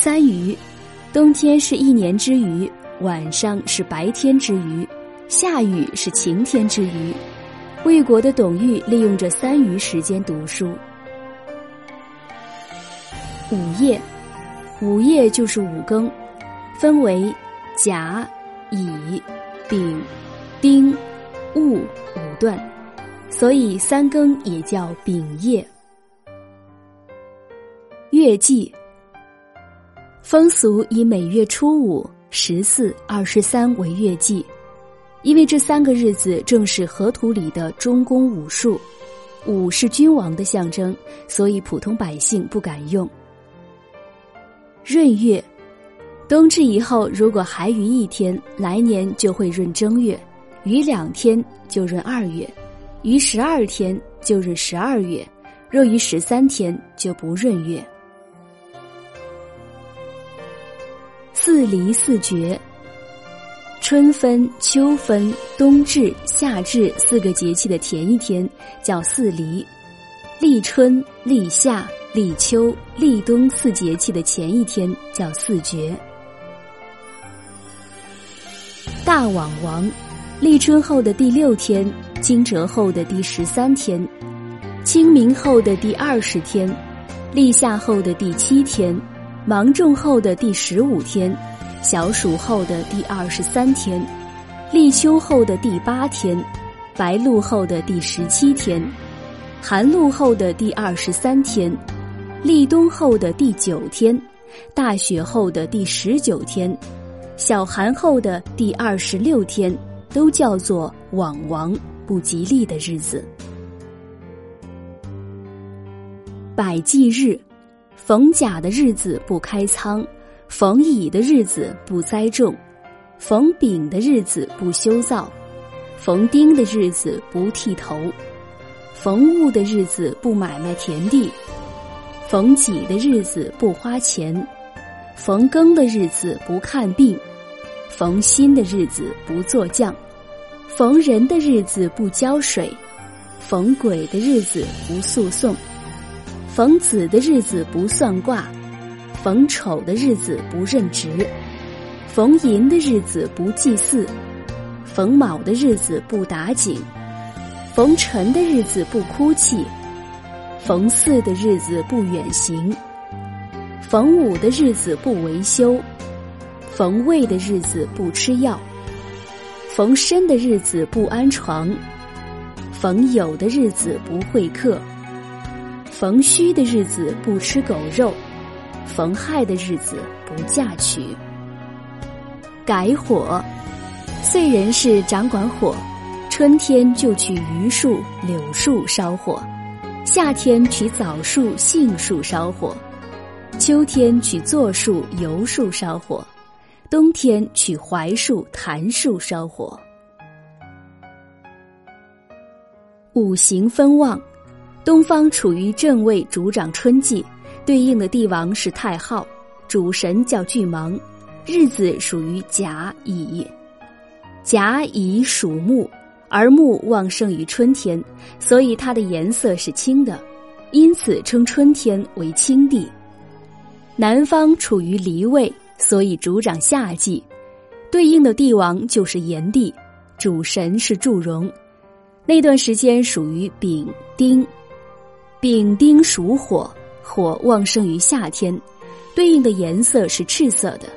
三余，冬天是一年之余，晚上是白天之余，下雨是晴天之余。魏国的董玉利用这三余时间读书。五夜，五夜就是五更，分为甲、乙、丙、丁、戊五段，所以三更也叫丙夜。月季，风俗以每月初五、十四、二十三为月季，因为这三个日子正是河图里的中宫五数，五是君王的象征，所以普通百姓不敢用。闰月，冬至以后，如果还余一天，来年就会闰正月；余两天就闰二月；余十二天就闰十二月；若余十三天就不闰月。四离四绝，春分、秋分、冬至、夏至四个节气的前一天叫四离，立春、立夏。立秋、立冬四节气的前一天叫四绝。大往王，立春后的第六天，惊蛰后的第十三天，清明后的第二十天，立夏后的第七天，芒种后的第十五天，小暑后的第二十三天，立秋后的第八天，白露后的第十七天，寒露后的第二十三天。立冬后的第九天，大雪后的第十九天，小寒后的第二十六天，都叫做往王不吉利的日子。百忌日，逢甲的日子不开仓，逢乙的日子不栽种，逢丙的日子不修造，逢丁的日子不剃头，逢戊的日子不买卖田地。逢己的日子不花钱，逢庚的日子不看病，逢辛的日子不做酱，逢人的日子不浇水，逢鬼的日子不诉讼，逢子的日子不算卦，逢丑的日子不任职，逢寅的日子不祭祀，逢卯的日子不打井，逢辰的日子不哭泣。逢巳的日子不远行，逢午的日子不维修，逢未的日子不吃药，逢申的日子不安床，逢酉的日子不会客，逢戌的日子不吃狗肉，逢亥的日子不嫁娶。改火，岁人是掌管火，春天就取榆树、柳树烧火。夏天取枣树、杏树烧火，秋天取柞树、油树烧火，冬天取槐树、檀树烧火。五行分旺，东方处于正位，主掌春季，对应的帝王是太昊，主神叫巨芒，日子属于甲乙，甲乙属木。而木旺盛于春天，所以它的颜色是青的，因此称春天为青帝。南方处于离位，所以主掌夏季，对应的帝王就是炎帝，主神是祝融。那段时间属于丙丁，丙丁属火，火旺盛于夏天，对应的颜色是赤色的，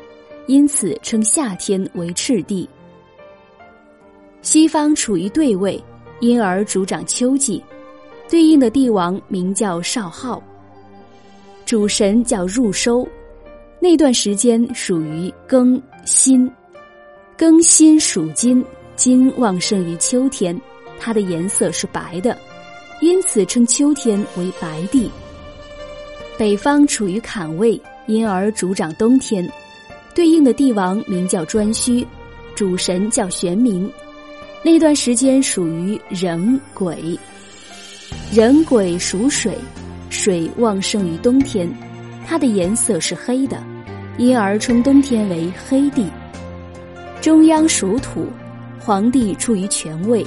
因此称夏天为赤帝。西方处于对位，因而主掌秋季，对应的帝王名叫少昊，主神叫入收，那段时间属于庚辛，庚辛属金，金旺盛于秋天，它的颜色是白的，因此称秋天为白帝。北方处于坎位，因而主掌冬天，对应的帝王名叫颛顼，主神叫玄冥。那段时间属于壬癸，壬癸属水，水旺盛于冬天，它的颜色是黑的，因而称冬天为黑帝。中央属土，皇帝处于权位，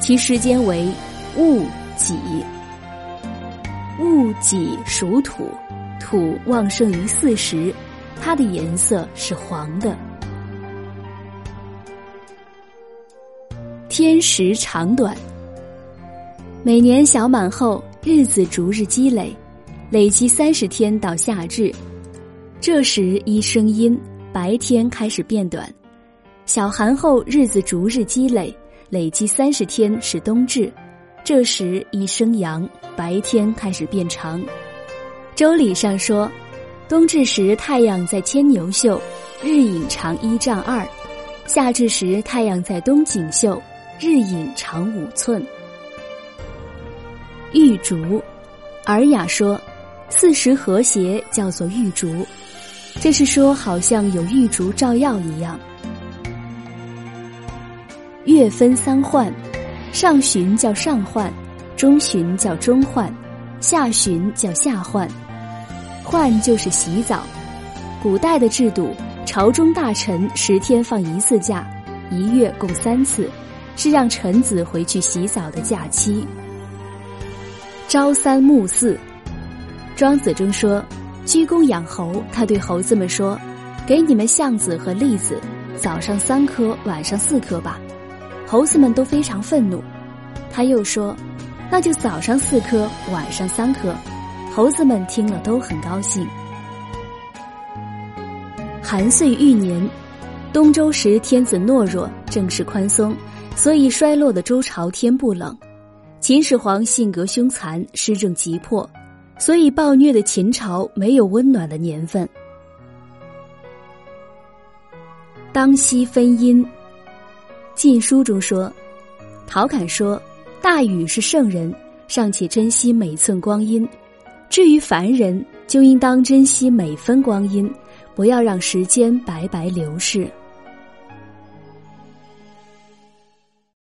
其时间为戊己。戊己属土，土旺盛于四时，它的颜色是黄的。天时长短，每年小满后，日子逐日积累，累积三十天到夏至，这时一声音，白天开始变短；小寒后，日子逐日积累，累积三十天是冬至，这时一生阳，白天开始变长。周礼上说，冬至时太阳在牵牛宿，日影长一丈二；夏至时太阳在东井宿。日影长五寸。玉竹，《尔雅》说，四时和谐叫做玉竹，这是说好像有玉竹照耀一样。月分三换，上旬叫上换，中旬叫中换，下旬叫下换。换就是洗澡。古代的制度，朝中大臣十天放一次假，一月共三次。是让臣子回去洗澡的假期。朝三暮四，庄子中说，鞠躬养猴，他对猴子们说：“给你们橡子和栗子，早上三颗，晚上四颗吧。”猴子们都非常愤怒。他又说：“那就早上四颗，晚上三颗。”猴子们听了都很高兴。寒岁遇年，东周时天子懦弱，政事宽松。所以衰落的周朝天不冷，秦始皇性格凶残，施政急迫，所以暴虐的秦朝没有温暖的年份。当夕分阴，《晋书》中说，陶侃说：“大禹是圣人，尚且珍惜每寸光阴；至于凡人，就应当珍惜每分光阴，不要让时间白白流逝。”